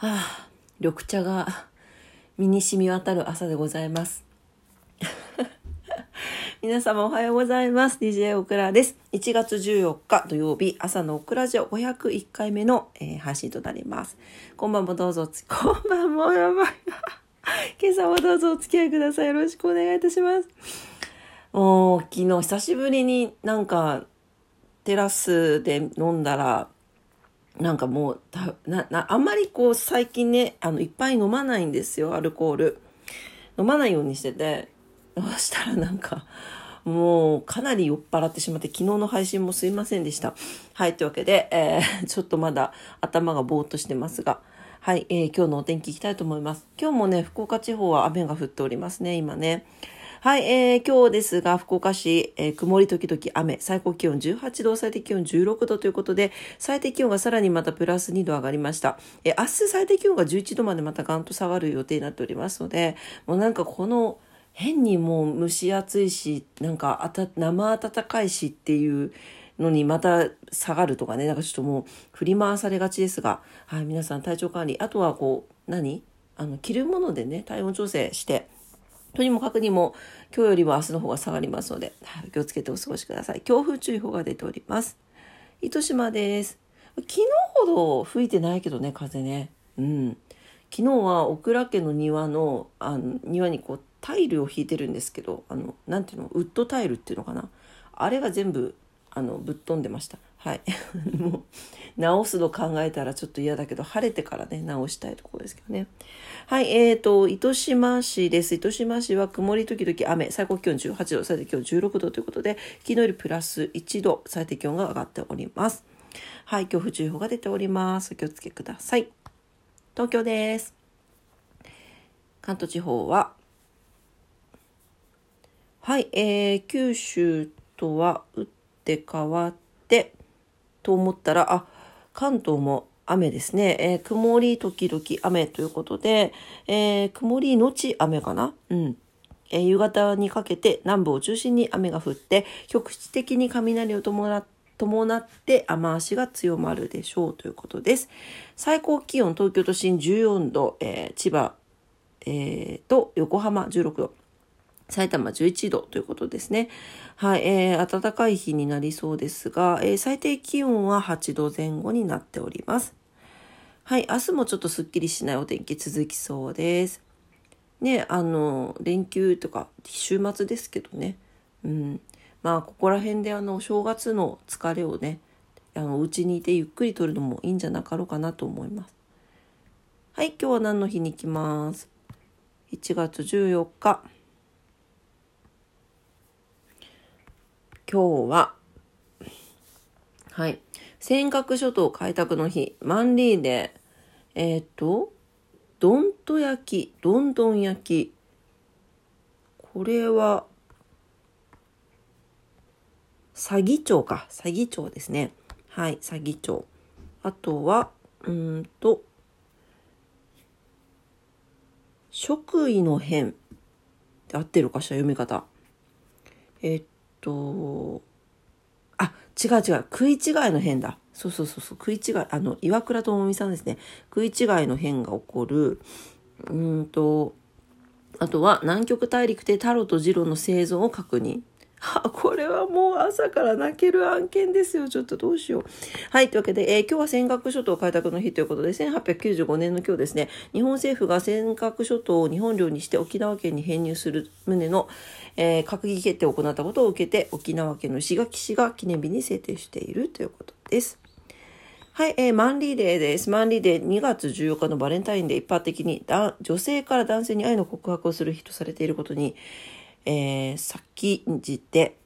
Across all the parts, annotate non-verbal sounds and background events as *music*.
はあ、緑茶が身に染み渡る朝でございます。*laughs* 皆様おはようございます。DJ オクラです。1月14日土曜日朝のオクラジオ501回目の、えー、配信となります。こんばんもどうぞこんばんもやばい。今朝もどうぞお付き合いください。よろしくお願いいたします。もう昨日久しぶりになんかテラスで飲んだらなんかもうななあんまりこう最近ねあのいっぱい飲まないんですよアルコール。飲まないようにしててそしたらなんかもうかなり酔っ払ってしまって昨日の配信もすいませんでした。はいというわけで、えー、ちょっとまだ頭がぼーっとしてますがはい、えー、今日のお天気いきたいと思います。今日もね福岡地方は雨が降っておりますね今ね。はい、えー、今日ですが、福岡市、えー、曇り時々雨、最高気温18度、最低気温16度ということで、最低気温がさらにまたプラス2度上がりました。えー、明日最低気温が11度までまたガンと下がる予定になっておりますので、もうなんかこの、変にもう蒸し暑いし、なんかあた生暖かいしっていうのにまた下がるとかね、なんかちょっともう振り回されがちですが、はい、皆さん体調管理、あとはこう、何？あの、着るものでね、体温調整して、とにもかくにも今日よりも明日の方が下がりますので、はい、気をつけてお過ごしください。強風注意報が出ております。糸島です。昨日ほど吹いてないけどね、風ね。うん。昨日はオクラ家の庭のあの庭にこうタイルを引いてるんですけど、あの、なんていうの、ウッドタイルっていうのかな。あれが全部あのぶっ飛んでました。はい。*laughs* もう直すの考えたらちょっと嫌だけど、晴れてからね、直したいところですけどね。はい、えーと、糸島市です。糸島市は曇り時々雨、最高気温18度、最低気温16度ということで、昨日よりプラス1度、最低気温が上がっております。はい、恐怖注意報が出ております。お気をつけください。東京です。関東地方は、はい、えー、九州とは打って変わって、と思ったら、あ、関東も雨ですね。えー、曇り時々雨ということで、えー、曇りのち雨かな？うん。えー、夕方にかけて南部を中心に雨が降って、局地的に雷を伴って伴って雨足が強まるでしょうということです。最高気温東京都心14度、えー、千葉、えー、と横浜16度。埼玉11度ということですね。はい、えー、暖かい日になりそうですが、えー、最低気温は8度前後になっております。はい、明日もちょっとすっきりしないお天気続きそうです。ね、あの、連休とか週末ですけどね。うん。まあ、ここら辺であの、正月の疲れをね、あの、うちにいてゆっくりとるのもいいんじゃなかろうかなと思います。はい、今日は何の日に行きます？1月14日。今日は、はい、尖閣諸島開拓の日、万里で、えっ、ー、と、どんと焼き、どんどん焼き。これは、詐欺町か。詐欺町ですね。はい、詐欺町。あとは、うんと、職位の変合ってるかしら読み方。えっと、あ、違う違う、食い違いの変だ。そうそうそうそう、食い違い、あの、岩倉智美さんですね。食い違いの変が起こる。うんと、あとは南極大陸でタロとジロの生存を確認。あ、これはもう朝から泣ける案件ですよ。ちょっとどうしよう。はい。というわけで、えー、今日は尖閣諸島開拓の日ということで、1895年の今日ですね、日本政府が尖閣諸島を日本領にして沖縄県に編入する旨の、えー、閣議決定を行ったことを受けて、沖縄県の石垣市が記念日に制定しているということです。はい、えー、マンリーデーです。マンリーデー2月14日のバレンタインで一般的に女性から男性に愛の告白をする日とされていることに、えー、先んじて、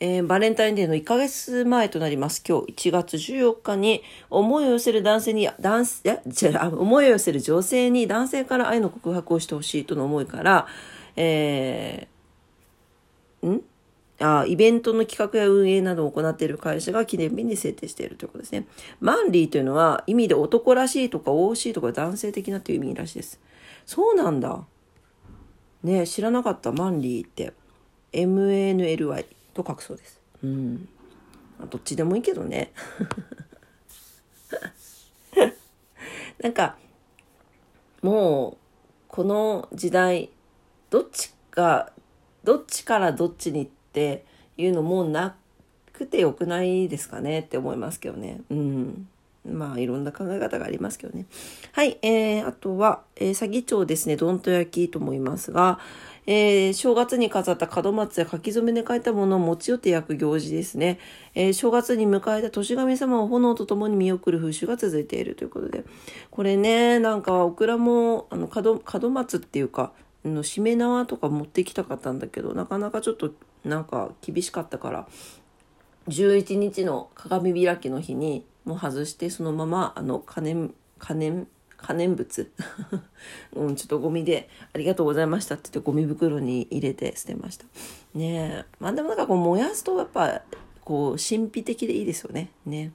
えー、バレンタインデーの1ヶ月前となります。今日1月14日に思いを寄せる男性に、男性、じゃ思いを寄せる女性に男性から愛の告白をしてほしいとの思いから、えー、ん？あイベントの企画や運営などを行っている会社が記念日に制定しているということですね。マンリーというのは意味で男らしいとか惜しいとか男性的なという意味らしいです。そうなんだ。ね知らなかったマンリーって MNLY と書くそうですうんどっちでもいいけどね *laughs* なんか、もう、この時代、どっちか、どっちからどっちにっていうのもなくてよくないですかねって思いますけどね。うん。まあ、いろんな考え方がありますけどね。はい、えー、あとは、えー、詐欺町ですね、どんと焼きと思いますが、えー、正月に飾った門松や書き初めで書いたものを持ち寄って焼く行事ですね。えー、正月に迎えた年神様を炎と共に見送る風習が続いているということで。これね、なんか、オクラも、あの、門、松っていうか、の、しめ縄とか持ってきたかったんだけど、なかなかちょっと、なんか、厳しかったから、11日の鏡開きの日に、もう外してそのままあの可燃可燃可燃物。*laughs* うん、ちょっとゴミでありがとうございましたって言ってゴミ袋に入れて捨てました。ねえ。まあでもなんかこう燃やすとやっぱこう神秘的でいいですよね。ね。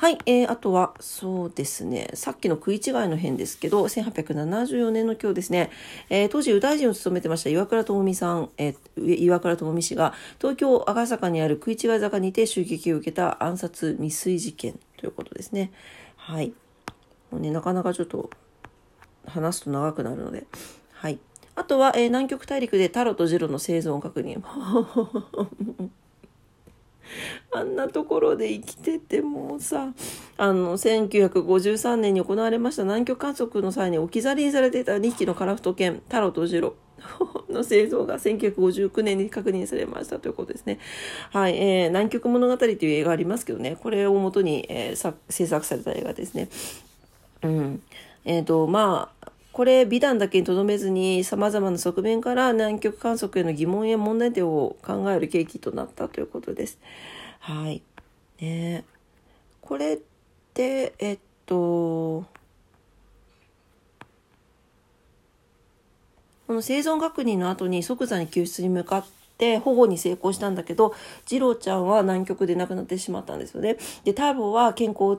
はい、えー、あとは、そうですね、さっきの食い違いの辺ですけど、1874年の今日ですね、えー、当時、右大臣を務めてました岩倉智美さん、えー、岩倉智美氏が、東京赤坂にある食い違い坂にて襲撃を受けた暗殺未遂事件ということですね。はい。もうね、なかなかちょっと話すと長くなるので、はい。あとは、えー、南極大陸でタロとジロの生存確認。あんなところで生きててもさあの1953年に行われました南極観測の際に置き去りにされていた2匹のカラフト犬タロとジロ *laughs* の製造が1959年に確認されましたということですね。はい、えー、南極物語という映画ありますけどね、これをもとに、えー、制作された映画ですね。うん。えっ、ー、と、まあ、これ美談だけにとどめずにさまざまな側面から南極観測への疑問や問題点を考える契機となったということです。はい。ねこれって、えっと、この生存確認の後に即座に救出に向かって保護に成功したんだけど、次郎ちゃんは南極で亡くなってしまったんですよね。で、ターボは健康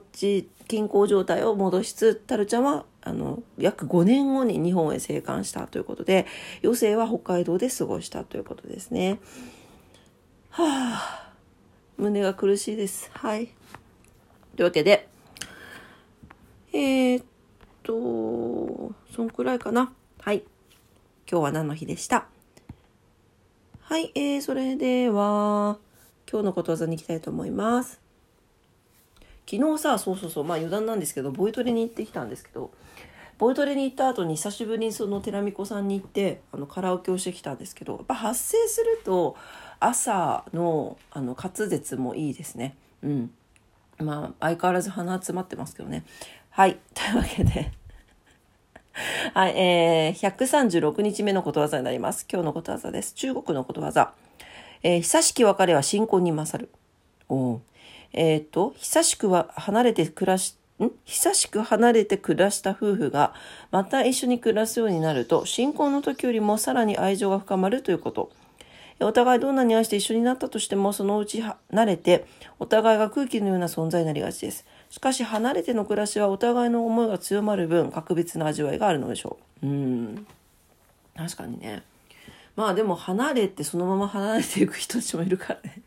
健康状態を戻しつつ、タルちゃんはあの、約5年後に日本へ生還したということで、余生は北海道で過ごしたということですね。はあ、胸が苦しいです。はい。というわけで、えー、っと、そんくらいかな。はい。今日は何の日でした？はい、えー、それでは、今日のことわざに行きたいと思います。昨日さ、そうそうそう、まあ余談なんですけど、ボイトレに行ってきたんですけど、ボイトレに行った後に久しぶりにその寺美子さんに行ってあのカラオケをしてきたんですけどやっぱ発生すると朝のあの滑舌もいいですね。うん。まあ相変わらず鼻詰まってますけどね。はい。というわけで *laughs* はい、えー、136日目のことわざになります。今日のことわざです。中国のことわざ、えー、久しき別れは新婚に勝る。おえっ、ー、と久しくは離れて暮らしん？久しく離れて暮らした夫婦がまた一緒に暮らすようになると新婚の時よりもさらに愛情が深まるということ。お互いどんなに愛して一緒になったとしてもそのうち慣れてお互いが空気のような存在になりがちです。しかし離れての暮らしはお互いの思いが強まる分格別な味わいがあるのでしょう。うん。確かにね。まあでも離れてそのまま離れていく人たちもいるからね。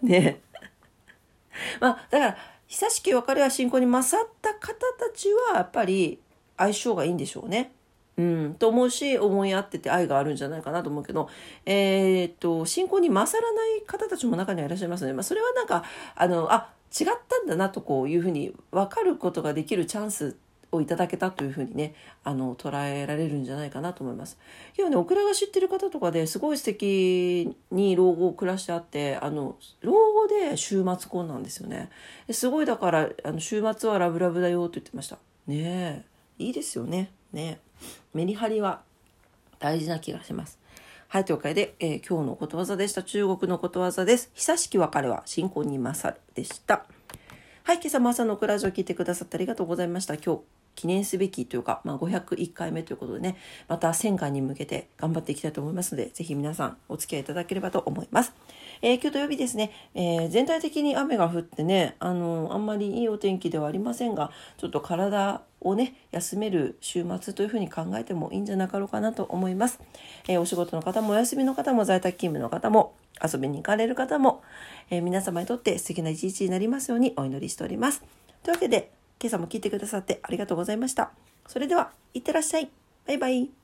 *laughs* ね。まあだから久しき別れは信仰に勝った方たちはやっぱり相性がいいんでしょうね。うん、と思うし思い合ってて愛があるんじゃないかなと思うけど、えー、っと信仰に勝らない方たちも中にはいらっしゃいますので、まあ、それはなんかあのあ違ったんだなとこういうふうに分かることができるチャンスをいただけたというふうにねあの捉えられるんじゃないかなと思います。今日ねオクラが知ってる方とかですごい素敵に老後を暮らしてあってあの老後で週末婚なんですよね。すごいだからあの週末はラブラブだよと言ってました。ねえいいですよね。ねメリハリは大事な気がします。はい、というわけで、えー、今日のことわざでした。中国のことわざです。久しき別れは新婚に勝るでした。はい、今朝も朝のクラジオを聞いてくださってありがとうございました。今日記念すべきというか、まあ、501回目ということでねまた1000回に向けて頑張っていきたいと思いますのでぜひ皆さんお付き合いいただければと思います。えー、今日土曜日ですね、えー、全体的に雨が降ってねあのあんまりいいお天気ではありませんがちょっと体をね休める週末というふうに考えてもいいんじゃなかろうかなと思います。えー、お仕事の方もお休みの方も在宅勤務の方も遊びに行かれる方も、え皆様にとって素敵な一日になりますようにお祈りしております。というわけで、今朝も聞いてくださってありがとうございました。それでは、いってらっしゃい。バイバイ。